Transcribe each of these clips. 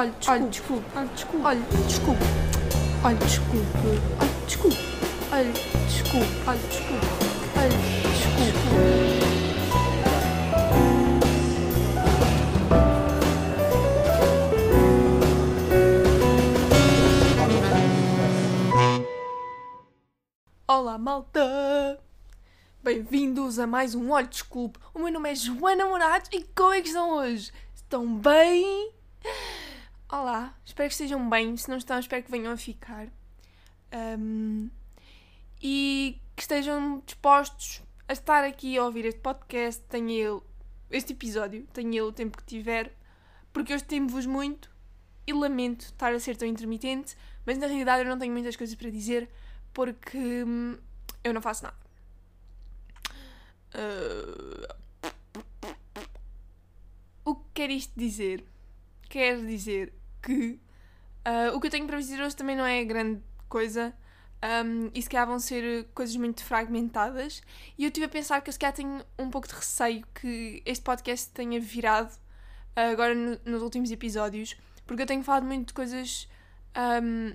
Olha, desculpe. Olha, desculpe. Olha, desculpe. Olha, desculpe. Olha, desculpe. Olha, desculpe. Olha, desculpe. Olha, desculpe. Olá, malta! Bem-vindos a mais um Olho Desculpe. O meu nome é Joana Morados e como é que estão hoje? Estão bem? Olá, espero que estejam bem. Se não estão, espero que venham a ficar. Ahm, e que estejam dispostos a estar aqui a ouvir este podcast, tenha ele, este episódio, tenha ele o tempo que tiver, porque eu estimo-vos muito e lamento estar a ser tão intermitente, mas na realidade eu não tenho muitas coisas para dizer porque hum, eu não faço nada. Ah, o que quer isto dizer? Quer dizer que ah, o que eu tenho para vos dizer hoje também não é grande coisa. Um, e se calhar vão ser coisas muito fragmentadas. E eu estive a pensar que eu se calhar tenho um pouco de receio que este podcast tenha virado ah, agora no- nos últimos episódios, porque eu tenho falado muito de coisas um,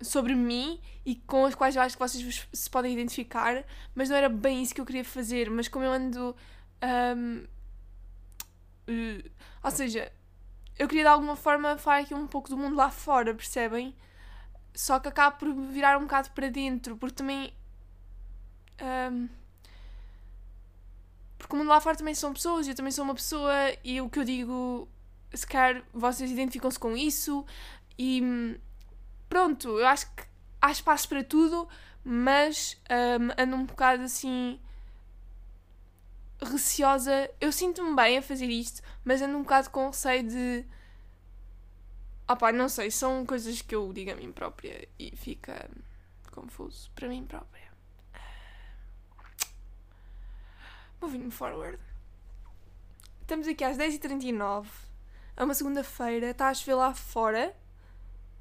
sobre mim e com as quais eu acho que vocês se podem identificar, mas não era bem isso que eu queria fazer. Mas como eu ando. um, eh, ou seja, eu queria de alguma forma falar aqui um pouco do mundo lá fora, percebem? Só que acaba por virar um bocado para dentro, porque também. um, porque o mundo lá fora também são pessoas, eu também sou uma pessoa, e o que eu digo, se calhar vocês identificam-se com isso, e hum, pronto, eu acho que há espaço para tudo, mas um, ando um bocado assim receosa. Eu sinto-me bem a fazer isto, mas ando um bocado com receio de. Opá, não sei, são coisas que eu digo a mim própria e fica confuso para mim própria. Moving forward. Estamos aqui às 10h39. É uma segunda-feira, está a chover lá fora.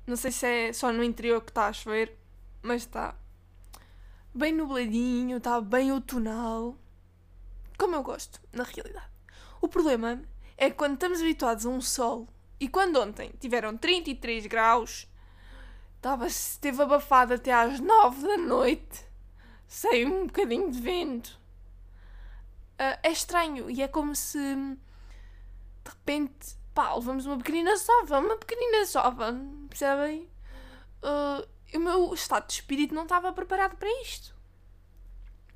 Não sei se é só no interior que está a chover, mas está bem nubladinho, está bem outonal. Como eu gosto, na realidade. O problema é que quando estamos habituados a um sol e quando ontem tiveram 33 graus, estava, esteve abafado até às 9 da noite, sem um bocadinho de vento. Ah, é estranho e é como se de repente pá, levamos uma pequenina sova, uma pequenina sova, percebem? Ah, o meu estado de espírito não estava preparado para isto.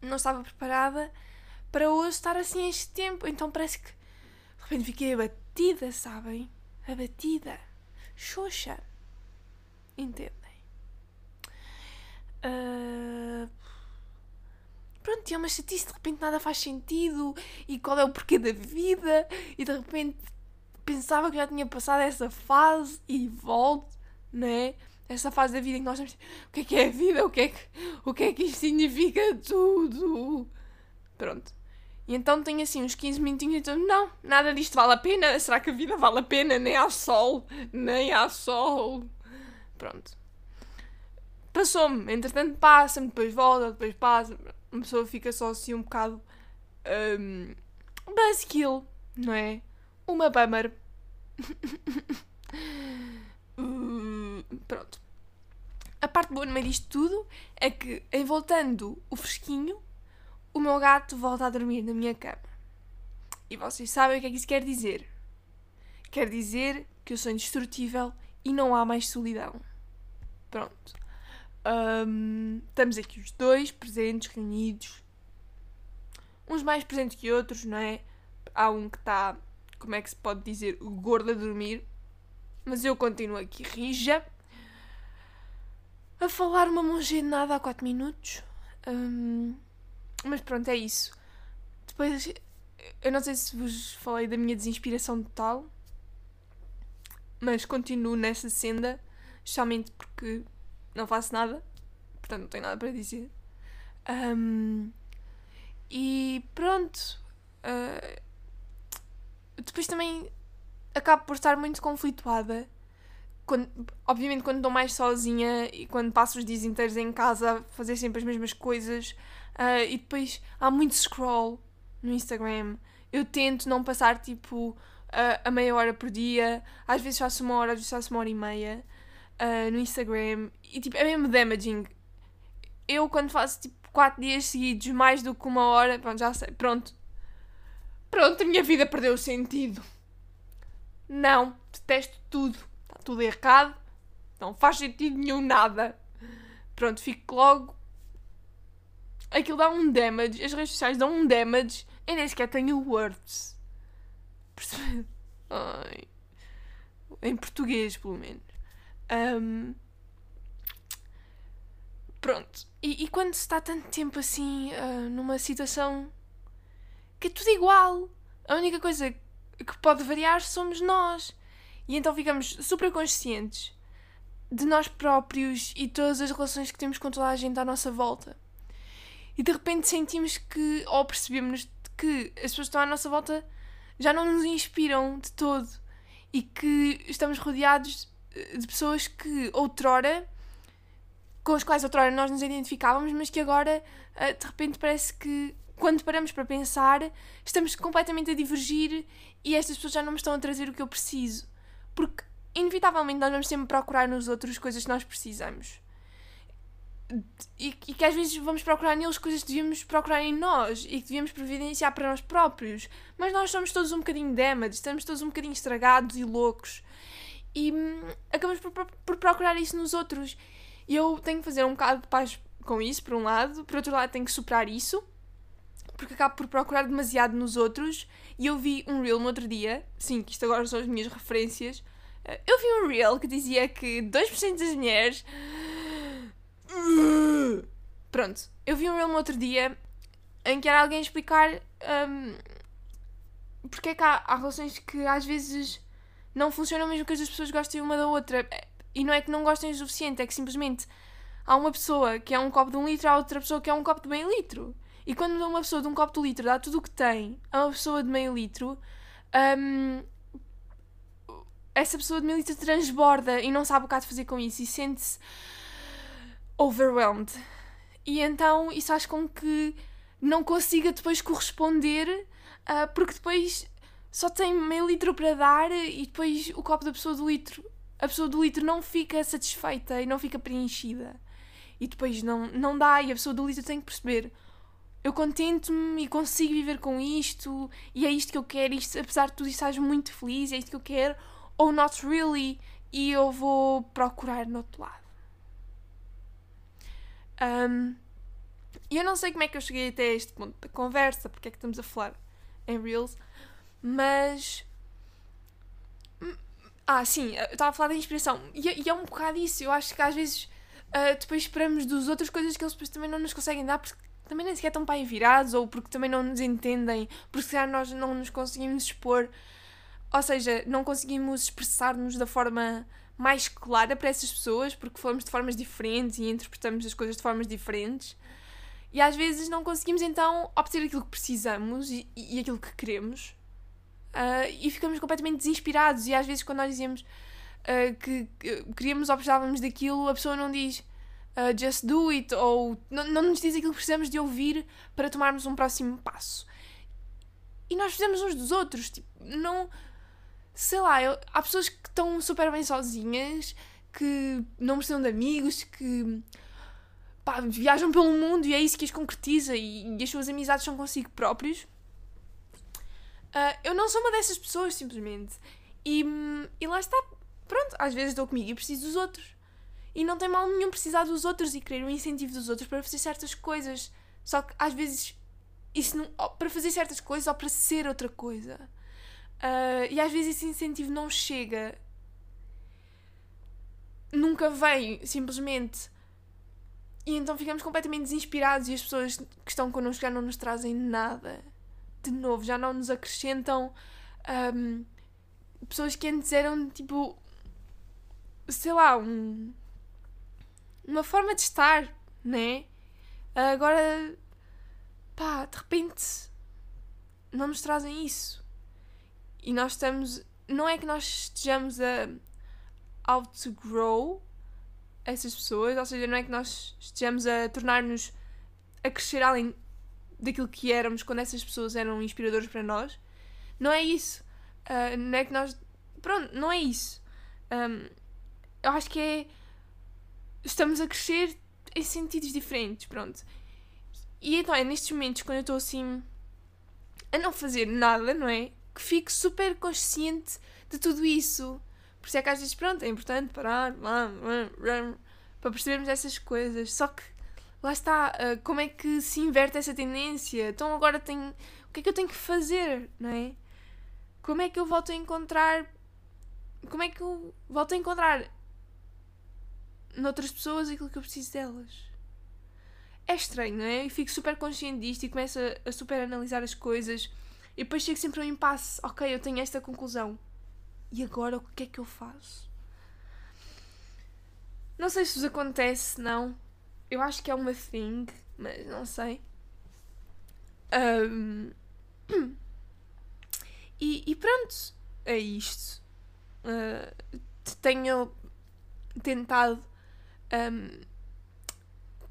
Não estava preparada para hoje estar assim este tempo. Então parece que de repente fiquei abatida, sabem? Abatida. Xoxa. Entendem? Ah, Pronto, é uma chatice, de repente nada faz sentido. E qual é o porquê da vida? E de repente pensava que já tinha passado essa fase e volto, né? Essa fase da vida em que nós estamos. O que é que é a vida? O que é que, o que, é que isto significa tudo? Pronto. E então tenho assim uns 15 minutinhos e então, não, nada disto vale a pena. Será que a vida vale a pena? Nem há sol, nem há sol. Pronto. Passou-me, entretanto passa-me, depois volta, depois passa. Uma pessoa fica só assim um bocado. Um, buzzkill, não é? Uma bummer. Pronto. A parte boa no meio disto tudo é que, em voltando o fresquinho, o meu gato volta a dormir na minha cama. E vocês sabem o que é que isso quer dizer? Quer dizer que eu sou indestrutível e não há mais solidão. Pronto. Hum, estamos aqui os dois presentes, reunidos. Uns mais presentes que outros, não é? Há um que está, como é que se pode dizer, gordo a dormir. Mas eu continuo aqui rija. A falar uma mongenada há 4 minutos. Hum, mas pronto, é isso. Depois, eu não sei se vos falei da minha desinspiração total. Mas continuo nessa senda. Justamente porque não faço nada. Portanto, não tenho nada para dizer. Hum, e pronto. ah, depois também acabo por estar muito conflituada. Quando, obviamente, quando estou mais sozinha e quando passo os dias inteiros em casa a fazer sempre as mesmas coisas. Ah, e depois há muito scroll no Instagram. Eu tento não passar tipo a, a meia hora por dia, às vezes faço uma hora, às vezes faço uma hora e meia uh, no Instagram e tipo, é mesmo damaging. Eu quando faço tipo 4 dias seguidos, mais do que uma hora, pronto, já sei, pronto. Pronto, a minha vida perdeu o sentido. Não, detesto tudo. Está tudo errado. Não faz sentido nenhum nada. Pronto, fico logo. Aquilo dá um damage. As redes sociais dão um damage. Eu nem sequer tenho words. Ai. Em português, pelo menos. Um, pronto. E, e, quando se está tanto tempo assim uh, numa situação que é tudo igual, a única coisa que pode variar somos nós. E então ficamos super conscientes de nós próprios e todas as relações que temos com toda a gente à nossa volta. E de repente sentimos que, ou percebemos que as pessoas que estão à nossa volta já não nos inspiram de todo e que estamos rodeados de pessoas que outrora com as quais outrora nós nos identificávamos, mas que agora eh, de repente parece que quando paramos para pensar estamos completamente a divergir e estas pessoas já não me estão a trazer o que eu preciso. Porque inevitavelmente nós vamos sempre procurar nos outros coisas que nós precisamos. E, e, que às vezes vamos procurar neles coisas que devíamos procurar em nós e que devíamos providenciar para nós próprios. Mas nós somos todos um bocadinho damaged, estamos todos um bocadinho estragados e loucos. E hum, acabamos por, por, procurar isso nos outros. E eu tenho que fazer um bocado de paz com isso, por um lado. Por outro lado, tenho que superar isso. Porque acabo por procurar demasiado nos outros. E eu vi um reel no outro dia. Sim, que isto agora são as minhas referências. Eu vi um reel que dizia que 2% das mulheres Pronto, eu vi um reel no outro dia em que era alguém explicar um, porque é que há, há, relações que às vezes não funcionam mesmo que as pessoas gostem uma da outra. E não é que não gostem o suficiente, é que simplesmente há uma pessoa que é um copo de um litro, há outra pessoa que é um copo de meio litro. E quando uma pessoa de um copo de litro dá tudo o que tem a uma pessoa de meio litro, um, essa pessoa de meio litro transborda e não sabe o que há de fazer com isso e sente-se overwhelmed. E então isso faz com que não consiga depois corresponder, uh, porque depois só tem meio litro para dar e depois o copo da pessoa do litro, a pessoa do litro não fica satisfeita e não fica preenchida. E depois não, não dá e a pessoa do litro tem que perceber. Eu contento-me e consigo viver com isto e é isto que eu quero, isto, apesar de tudo estás muito feliz, é isto que eu quero, ou not really, e eu vou procurar no outro lado. Um, eu não sei como é que eu cheguei até este ponto da conversa, porque é que estamos a falar em Reels, mas. Hum, ah, sim, eu estava a falar da inspiração. E, é, e, é um bocado isso. Eu acho que às vezes uh, depois esperamos dos outras coisas que eles depois também não nos conseguem dar, porque também nem sequer estão aí virados, ou porque também não nos entendem, porque se nós não nos conseguimos expor. Ou seja, não conseguimos expressar-nos da forma mais clara para essas pessoas, porque falamos de formas diferentes e interpretamos as coisas de formas diferentes. E às vezes não conseguimos então obter aquilo que precisamos e, e aquilo que queremos. Uh, e ficamos completamente desinspirados. E às vezes, quando nós dizemos uh, que, queríamos ou precisávamos daquilo, a pessoa não diz uh, just do it, ou não, não nos diz aquilo que precisamos de ouvir para tomarmos um próximo passo. E nós precisamos uns dos outros. Tipo, não sei lá, eu, há pessoas que estão super bem sozinhas, que não precisam de amigos, que pá, viajam pelo mundo e é isso que as concretiza e, e as suas amizades são consigo próprios. Uh, eu não sou uma dessas pessoas, simplesmente. E, e lá está. Pronto, às vezes estou comigo e preciso dos outros. E não tem mal nenhum precisar dos outros e querer o incentivo dos outros para fazer certas coisas. Só que às vezes isso não, para fazer certas coisas ou para ser outra coisa. Uh, e às vezes esse incentivo não chega. Nunca vem, simplesmente. E então ficamos completamente desinspirados e as pessoas que estão connosco já não nos trazem nada. De novo, já não nos acrescentam. Um, pessoas que antes eram tipo. sei lá, um, uma forma de estar, né? Agora. pá, de repente. não nos trazem isso. E nós estamos. Não é que nós estejamos a outgrow essas pessoas, ou seja, não é que nós estejamos a tornar-nos. a crescer além daquilo que éramos quando essas pessoas eram inspiradoras para nós. Não é isso. Uh, não é que nós. Pronto, não é isso. Um, eu acho que é. Estamos a crescer em sentidos diferentes, pronto. E então é nestes momentos, quando eu estou assim. a não fazer nada, não é? Que fico super consciente de tudo isso. Por isso é que às vezes, pronto, é importante parar para percebermos essas coisas. Só que lá está, uh, como é que se inverte essa tendência? Então agora tenho. O que é que eu tenho que fazer, não é? Como é que eu volto a encontrar. Como é que eu volto a encontrar noutras pessoas aquilo que eu preciso delas? É estranho, não é? E fico super consciente disto e começo a super analisar as coisas e depois chego sempre a um impasse. Ok, eu tenho esta conclusão. E agora o que é que eu faço? Não sei se vos acontece, não. Eu acho que é uma thing, mas não sei. Um... E, e, pronto, é isto. Uh, tenho tentado um,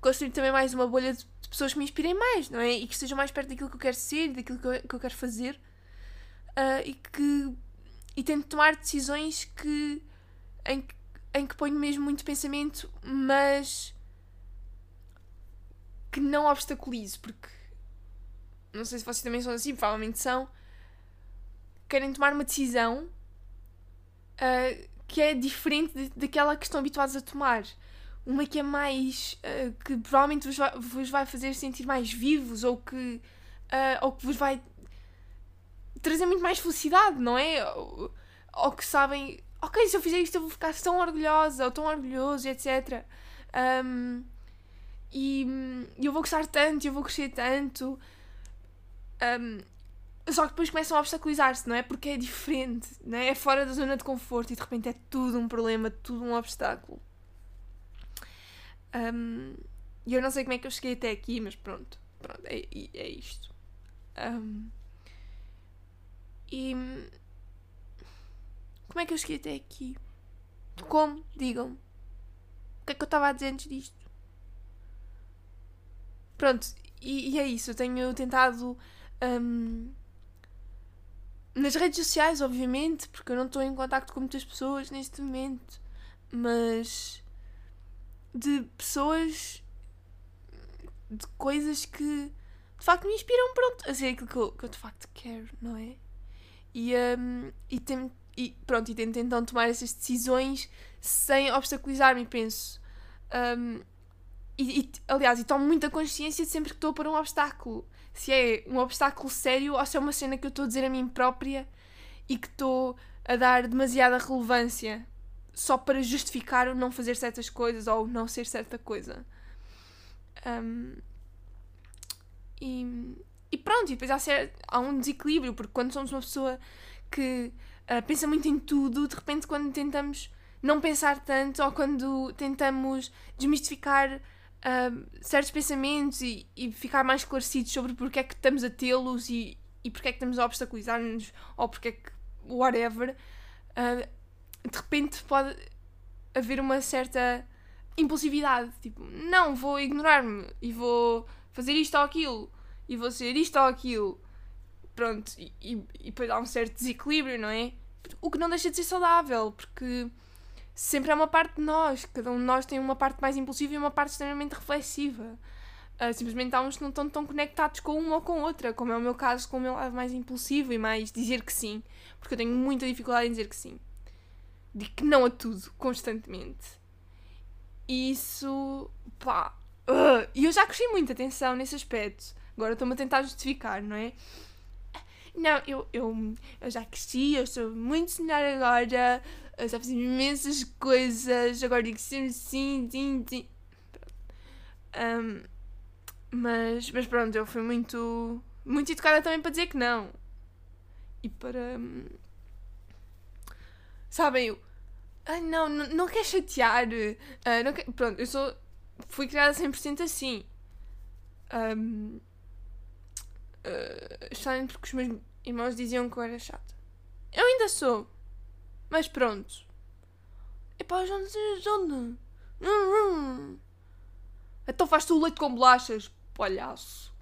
construir também mais uma bolha de, de, pessoas que me inspirem mais, não é? E que estejam mais perto daquilo que eu quero ser, daquilo que eu, que eu quero fazer. Uh, e que e tento tomar decisões que em, em que ponho mesmo muito pensamento, mas que não obstaculizo, porque não sei se vocês também são assim, provavelmente são, querem tomar uma decisão uh, que é diferente de, daquela que estão habituados a tomar. Uma que é mais. Uh, que provavelmente vos vai, vos vai fazer sentir mais vivos ou que, uh, ou que vos vai trazer muito mais felicidade, não é? Ou, ou, que sabem, ok, se eu fizer isto eu vou ficar tão orgulhosa ou tão orgulhoso, etc. Um, e, eu vou gostar tanto, eu vou crescer tanto. Um, só que depois começam a obstaculizar-se, não é? Porque é diferente, não é? É fora da zona de conforto e de repente é tudo um problema, tudo um obstáculo. Um, e eu não sei como é que eu cheguei até aqui, mas pronto, pronto é, é isto. Um, e como é que eu cheguei até aqui? Como? Digam-me. O que é que eu estava a dizer antes disto? Pronto, e, e é isso. Eu tenho tentado. Um, nas redes sociais, obviamente, porque eu não estou em contato com muitas pessoas neste momento, mas de pessoas, de coisas que de facto me inspiram pronto, a ser aquilo que eu, que eu de facto quero, não é? E, um, e, tem, e pronto, e tento então tomar essas decisões sem obstaculizar-me penso. Um, e, e, aliás, e tomo muita consciência de sempre que estou por um obstáculo se é um obstáculo sério ou se é uma cena que eu estou a dizer a mim própria e que estou a dar demasiada relevância só para justificar o não fazer certas coisas ou não ser certa coisa. Um, e, e, pronto, e depois há, ser, há, um desequilíbrio, porque quando somos uma pessoa que uh, pensa muito em tudo, de repente, quando tentamos não pensar tanto ou quando tentamos desmistificar uh, certos pensamentos e, e, ficar mais esclarecidos sobre porque é que estamos a tê-los e, e porque é que estamos a obstaculizar-nos ou porque é que whatever, uh, de repente pode haver uma certa impulsividade. Tipo, não, vou ignorar-me e vou fazer isto ou aquilo e vou ser isto ou aquilo. Pronto, e, e, e depois há um certo desequilíbrio, não é? O que não deixa de ser saudável, porque sempre é uma parte de nós. Cada um de nós tem uma parte mais impulsiva e uma parte extremamente reflexiva. Uh, simplesmente há uns que não estão tão conectados com uma ou com outra, como é o meu caso, com o meu lado mais impulsivo e mais dizer que sim, porque eu tenho muita dificuldade em dizer que sim. Digo que não a tudo, constantemente. E isso, pá. E eu já cresci muito, atenção, nesse aspecto. Agora estou-me a tentar justificar, não é? Não, eu, eu, eu já cresci, eu sou muito melhor agora, eu já fiz imensas coisas, agora digo sempre sim, sim, sim. Um, mas, mas pronto, eu fui muito, muito educada também para dizer que não. E para. Sabem, eu. Ai não, não, não quer chatear. Uh, não quer, pronto, eu sou. Fui criada 100% assim. Um, uh, porque os meus irmãos diziam que eu era chata. Eu ainda sou. Mas pronto. Epá, já não sei onde. Então faz-te o leite com bolachas, palhaço.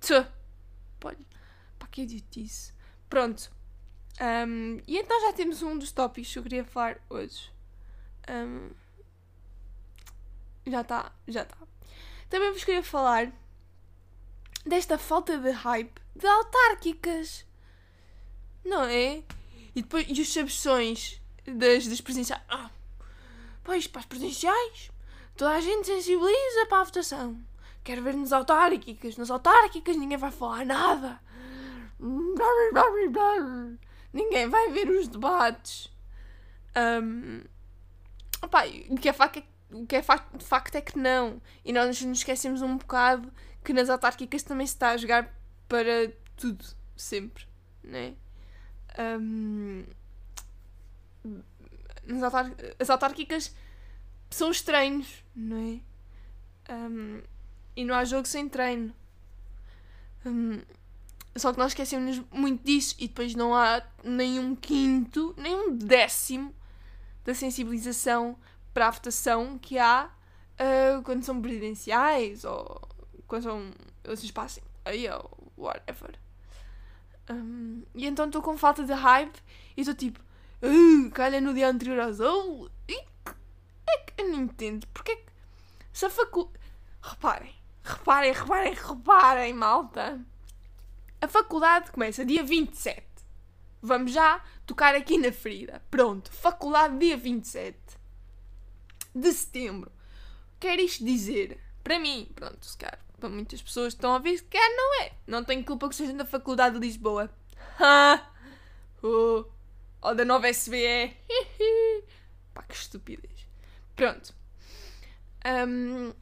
Tchê. Pá, que idiotice. Pronto. Um, e então já temos um dos tópicos que eu queria falar hoje. Um, já está, já está. Também vos queria falar desta falta de hype de autárquicas. Não é? E depois e os sabeções das, das presenciais. Ah, pois, para as presenciais, toda a gente sensibiliza para a votação. Quero ver nas autárquicas. Nas autárquicas ninguém vai falar nada. Ninguém vai ver os debates. Um, opa, o que é facto o que é facto é que não. E nós nos esquecemos um bocado que nas autárquicas também se está a jogar para tudo, sempre, né? Um, nas autar as autárquicas são os treinos, não é? Um, e não há jogo sem treino. Um, só que nós esquecemos muito disso e depois não há nenhum quinto, nenhum décimo da sensibilização para a votação que há uh, quando são presidenciais ou quando são eles passem aí ou whatever. Um, e então estou com falta de hype e estou tipo, uh, calha no dia anterior às aulas. É que eu não entendo. Porque é que se a faculdade. Reparem, reparem, reparem, reparem, malta. A faculdade começa dia 27. Vamos já tocar aqui na ferida. Pronto, faculdade dia 27 de setembro. Quer isto dizer, para mim, pronto, se calhar para muitas pessoas que estão a ver, se calhar não é. Não tenho culpa que sejam da Faculdade de Lisboa. Ha! Oh. Ou da nova SBE. Pá, que estupidez. Pronto. Um,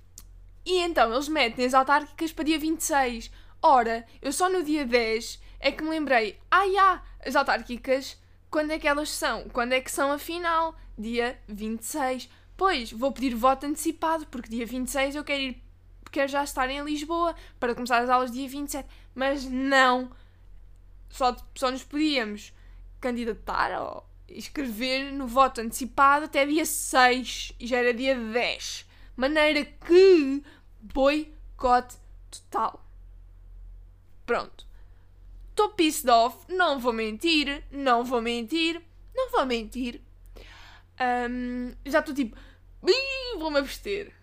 e então, eles metem as autárquicas para dia 26. Ora, eu só no dia 10 é que me lembrei. Ah, já, as autárquicas, quando é que elas são? Quando é que são afinal? Dia 26. Pois, vou pedir voto antecipado, porque dia 26 eu quero ir quero já estar em Lisboa para começar as aulas dia 27. Mas não. Só, só nos podíamos candidatar ou escrever no voto antecipado até dia 6 e já era dia 10. Maneira que boicote total. Pronto. Estou pissed off, não vou mentir, não vou mentir, não vou mentir. Um, já estou tipo, vou-me abster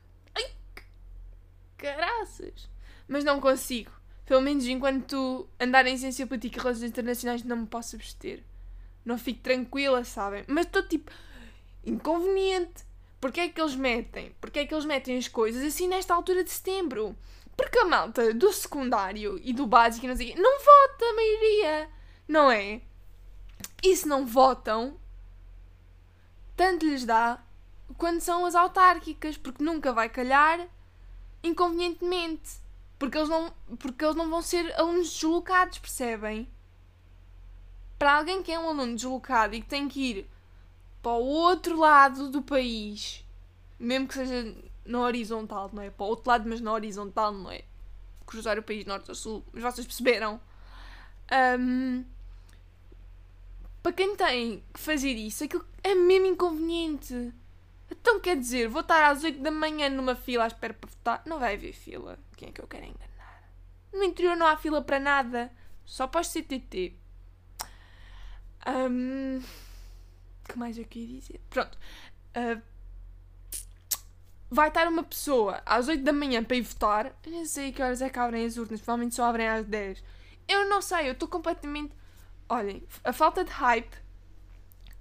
caraças. Mas não consigo. Pelo menos enquanto andar em ciência política e relações internacionais não me posso abster. Não fico tranquila, sabem? Mas estou tipo. inconveniente. Porquê é que eles metem? Porquê é que eles metem as coisas assim nesta altura de setembro? Porque a malta do secundário e do básico não, sei, não vota a maioria. Não é? E se não votam, tanto lhes dá quando são as autárquicas, porque nunca vai calhar inconvenientemente. Porque eles não, porque eles não vão ser alunos deslocados, percebem? Para alguém que é um aluno deslocado e que tem que ir para o outro lado do país, mesmo que seja na horizontal, não é? Para o outro lado, mas na horizontal, não é? Cruzar o país norte a sul, mas vocês perceberam? Um, para quem tem que fazer isso, aquilo é mesmo inconveniente. Então quer dizer, vou estar às 8 da manhã numa fila à espera para votar. Não vai haver fila. Quem é que eu quero enganar? No interior não há fila para nada. Só para os CTT. Um, que mais eu queria dizer? Pronto. Uh, vai estar uma pessoa às 8 da manhã para ir votar. Eu não sei que horas é que abrem as urnas. Provavelmente só abrem às 10. Eu não sei. Eu estou completamente. Olhem, a falta de hype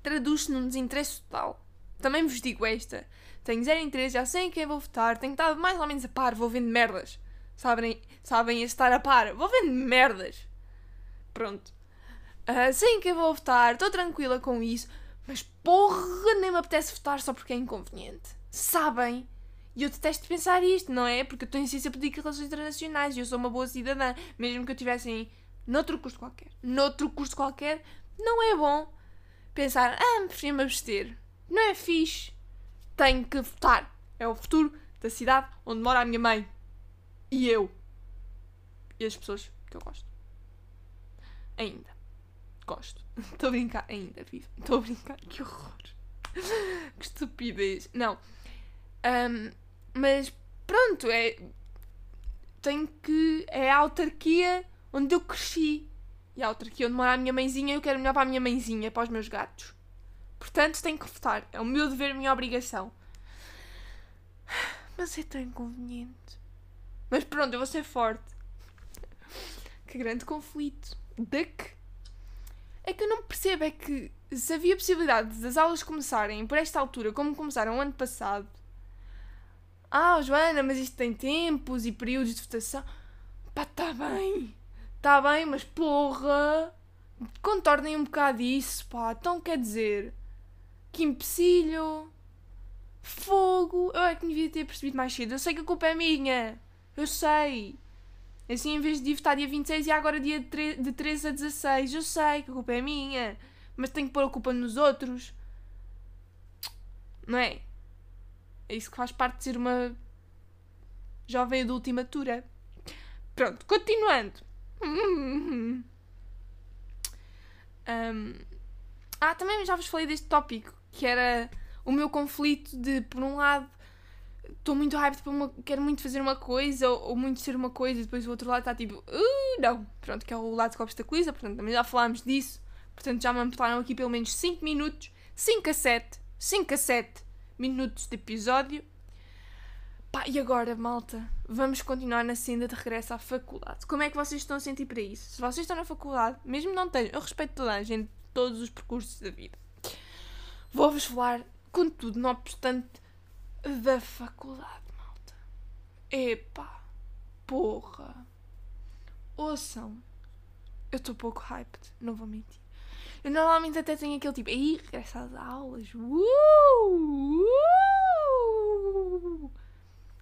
traduz-se num desinteresse total também vos digo esta. Tenho zero interesse, já sei em quem vou votar, tenho estado mais ou menos a par, vou vendo merdas. Sabem, sabem estar a par, vou vendo merdas. Pronto. Uh, sei em quem vou votar, estou tranquila com isso, mas porra, nem me apetece votar só porque é inconveniente. Sabem? E eu detesto pensar isto, não é? Porque eu em ciência política e relações internacionais e eu sou uma boa cidadã, mesmo que eu estivesse em noutro curso qualquer. Noutro curso qualquer, não é bom pensar, ah, prefiro-me abster. Não é fixe. Tenho que votar. É o futuro da cidade onde mora a minha mãe. E eu. E as pessoas que eu gosto. Ainda. Gosto. Estou a brincar. Ainda, vivo. Estou a brincar. Que horror. que estupidez. Não. Um, mas pronto, é. Tenho que. É a autarquia onde eu cresci. E a outra que eu demoro à minha mãezinha eu quero melhor para a minha mãezinha, para os meus gatos. Portanto, tenho que votar. É o meu dever, a minha obrigação. Mas é tão inconveniente. Mas pronto, eu vou ser forte. Que grande conflito. Que? É que eu não percebo, é que se havia possibilidade das aulas começarem por esta altura, como começaram o ano passado. Ah, Joana, mas isto tem tempos e períodos de votação. Pá, tá bem. Tá bem, mas porra. Contornem um bocado isso, pá. Então quer dizer. Que empecilho. Fogo. Eu é que me devia ter percebido mais cedo. Eu sei que a culpa é minha. Eu sei. Assim, em vez de votar dia 26 e agora dia de 13 a 16. Eu sei que a culpa é minha. Mas tenho que pôr a culpa nos outros. Não é? É isso que faz parte de ser uma jovem adulta imatura. Pronto, continuando. Ah, também já vos falei deste tópico, que era o meu conflito de, por um lado, estou muito hyped para uma, quero muito fazer uma coisa ou, ou, muito ser uma coisa e depois o outro lado está tipo, uh, não, pronto, que é o lado que obstaculiza, portanto também já falámos disso, portanto já me amputaram aqui pelo menos 5 minutos, 5 a 7, 5 a 7 minutos de episódio. Pá, e agora, malta, vamos continuar na senda de regresso à faculdade. Como é que vocês estão a sentir para isso? Se vocês estão na faculdade, mesmo não tenham, eu respeito toda a gente, todos os percursos da vida. Vou-vos falar, contudo, não obstante, da faculdade, malta. Epá, porra. Ouçam. Eu estou pouco hyped, não vou mentir. Eu normalmente até tenho aquele tipo, aí regressa às aulas. Uh.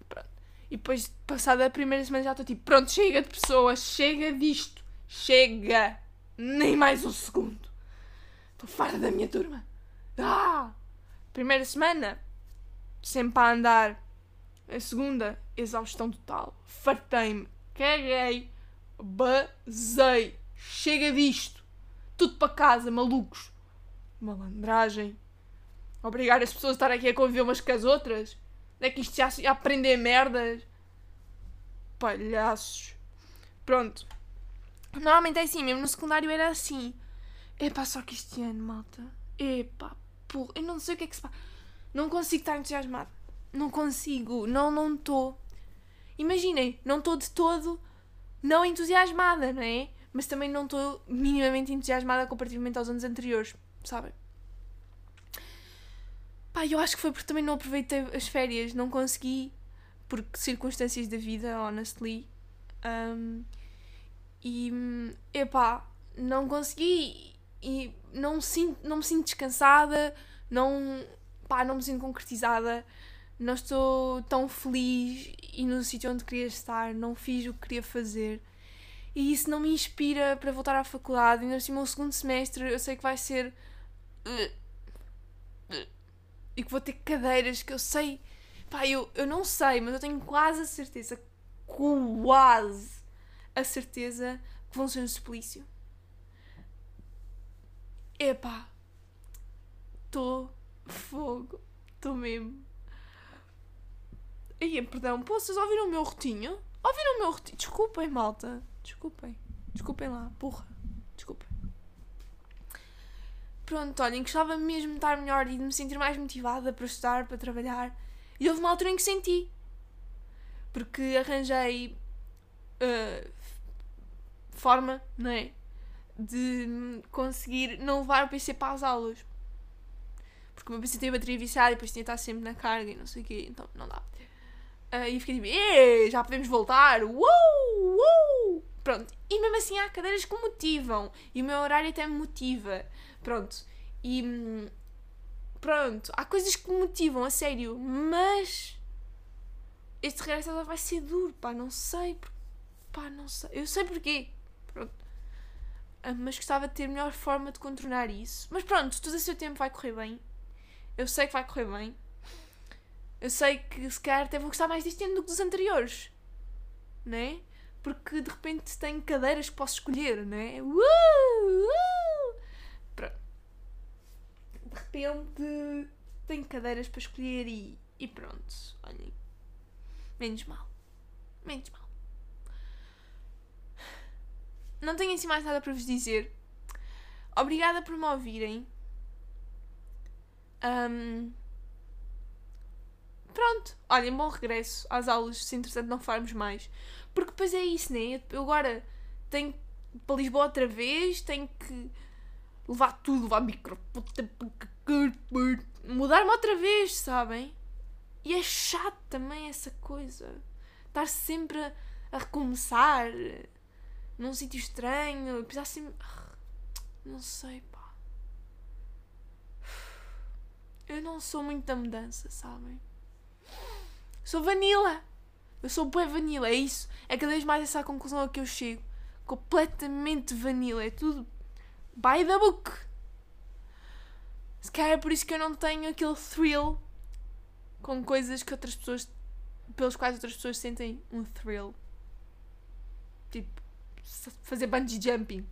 Pronto. E depois, passada a primeira semana, já estou tipo, pronto, chega de pessoas, chega disto, chega. Nem mais um segundo. Estou fora da minha turma. Ah! Primeira semana, sempre a andar. A segunda, exaustão total. Fartei-me, caguei, basei. Chega disto. Tudo para casa, malucos. Malandragem. Obrigar as pessoas a estar aqui a conviver umas com as outras. Não é que isto já se aprender merdas. Palhaços. Pronto. Normalmente é assim, mesmo no secundário era assim. Epá, só que este ano, malta. Epá, porra. Eu não sei o que é que se passa. Não consigo estar entusiasmada. Não consigo. Não, não estou. Imaginem, não estou de todo não entusiasmada, não é? Mas também não estou minimamente entusiasmada comparativamente aos anos anteriores, sabem? Pá, eu acho que foi porque também não aproveitei as férias, não consegui, por circunstâncias da vida, honestly. Um, e, epá, não consegui e não, sinto, não me sinto descansada, não, pá, não me sinto concretizada, não estou tão feliz e no sítio onde queria estar, não fiz o que queria fazer e isso não me inspira para voltar à faculdade. Ainda assim, o meu segundo semestre eu sei que vai ser. E que vou ter cadeiras que eu sei. Pá, eu, eu não sei, mas eu tenho quase a certeza, quase a certeza que vão ser um suplício. Epá, estou fogo, estou mesmo. Aí, perdão, poças, ouviram o meu rotinho? Ouviram o meu rotinho? Desculpem, malta. Desculpem. Desculpem lá, porra. Desculpem. Pronto, olhem, gostava mesmo de estar melhor e de me sentir mais motivada para estudar, para trabalhar. E houve uma altura em que senti. Porque arranjei uh, forma, não é? De conseguir não levar o PC para as aulas. Porque o meu PC tem bateria viciada e depois tinha de estar sempre na carga e não sei o quê, então não dá. Uh, e fiquei tipo, já podemos voltar! Uou! Uou! Pronto. E mesmo assim há cadeiras que motivam. E o meu horário até me motiva. Pronto. E. Pronto. Há coisas que me motivam, a sério. Mas. Este regresso vai ser duro, pá. Não sei. Pá, não sei. Eu sei porquê. Pronto. Ah, mas gostava de ter melhor forma de contornar isso. Mas pronto, tudo a seu tempo vai correr bem. Eu sei que vai correr bem. Eu sei que se calhar até vou gostar mais deste ano do que dos anteriores. Né? Porque de repente tenho cadeiras que posso escolher, não é? Uh, uh. Pronto. De repente tenho cadeiras para escolher e, e pronto. Olhem. Menos mal. Menos mal. não tenho assim mais nada para vos dizer. Obrigada por me ouvirem. Um, pronto, olhem, bom regresso às aulas, se entretanto não farmos mais. Porque depois é isso, né? Eu agora tenho que ir para Lisboa outra vez, tenho que levar tudo, levar microfone, mudar-me outra vez, sabem? E é chato também essa coisa. Estar sempre a, recomeçar num sítio estranho, precisar sempre. Não sei, pá. Eu não sou muito da mudança, sabem? Sou vanilla. Eu sou bué vanilla, é isso. É cada vez mais essa a conclusão a que eu chego. Completamente vanilla. É tudo by the book. Se calhar é por isso que eu não tenho aquele thrill com coisas que outras pessoas. pelos quais outras pessoas sentem um thrill. Tipo, fazer bungee jumping.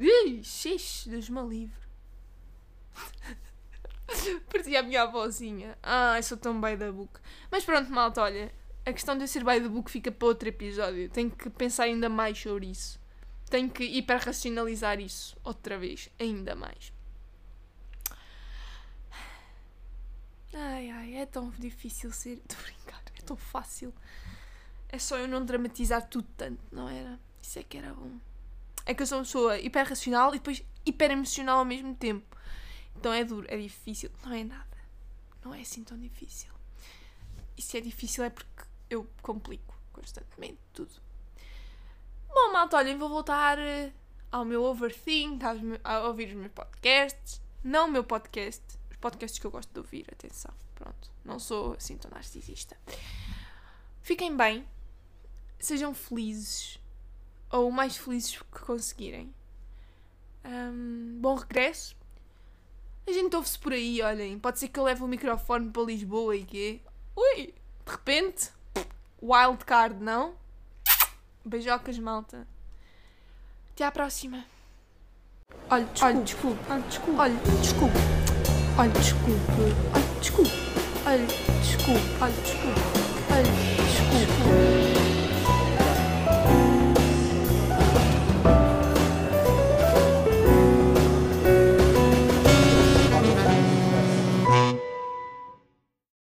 Ui, xixi, Deus-me livre. Parecia a minha avózinha. Ai, sou tão by the book. Mas pronto, malta, olha. A questão de eu ser by the book fica para outro episódio. Tenho que pensar ainda mais sobre isso. Tenho que ir para racionalizar isso outra vez. Ainda mais. Ai, ai, é tão difícil ser. Estou a brincar, é tão fácil. É só eu não dramatizar tudo tanto, não era? Isso é que era bom. É que eu sou uma pessoa hiper racional e depois hiper emocional ao mesmo tempo. Então é duro, é difícil. Não é nada. Não é assim tão difícil. E se é difícil é porque eu complico constantemente tudo. Bom, malta, olhem, vou voltar eh, ao meu overthink, a ouvir os meus podcasts. Não o meu podcast, os podcasts que eu gosto de ouvir, atenção. Pronto, não sou assim tão narcisista. Fiquem bem, sejam felizes, ou o mais felizes que conseguirem. Um, bom regresso. A gente ouve-se por aí, olhem. Pode ser que eu leve o microfone para Lisboa e quê? Ui, de repente, wildcard, não? Beijocas, malta. Até à próxima. Olha, desculpe. Olha, desculpe. Olha, desculpe. Olha, desculpe. Olha, desculpe. Olha, desculpe. Olha, desculpe. Olha, desculpe.